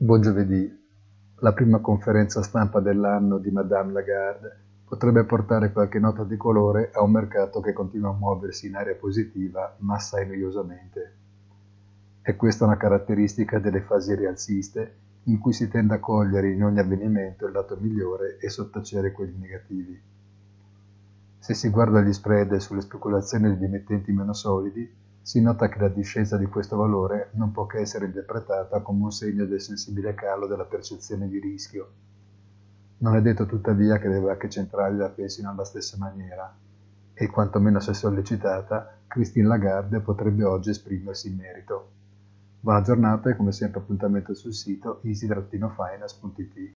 Buon giovedì. La prima conferenza stampa dell'anno di Madame Lagarde potrebbe portare qualche nota di colore a un mercato che continua a muoversi in area positiva, ma assai noiosamente. È questa una caratteristica delle fasi rialziste in cui si tende a cogliere in ogni avvenimento il lato migliore e sottacere quelli negativi. Se si guarda gli spread sulle speculazioni degli emittenti meno solidi, si nota che la discesa di questo valore non può che essere interpretata come un segno del sensibile calo della percezione di rischio. Non è detto tuttavia che le banche centrali la pensino alla stessa maniera, e quantomeno se sollecitata, Christine Lagarde potrebbe oggi esprimersi in merito. Buona giornata e come sempre appuntamento sul sito easy-finance.it.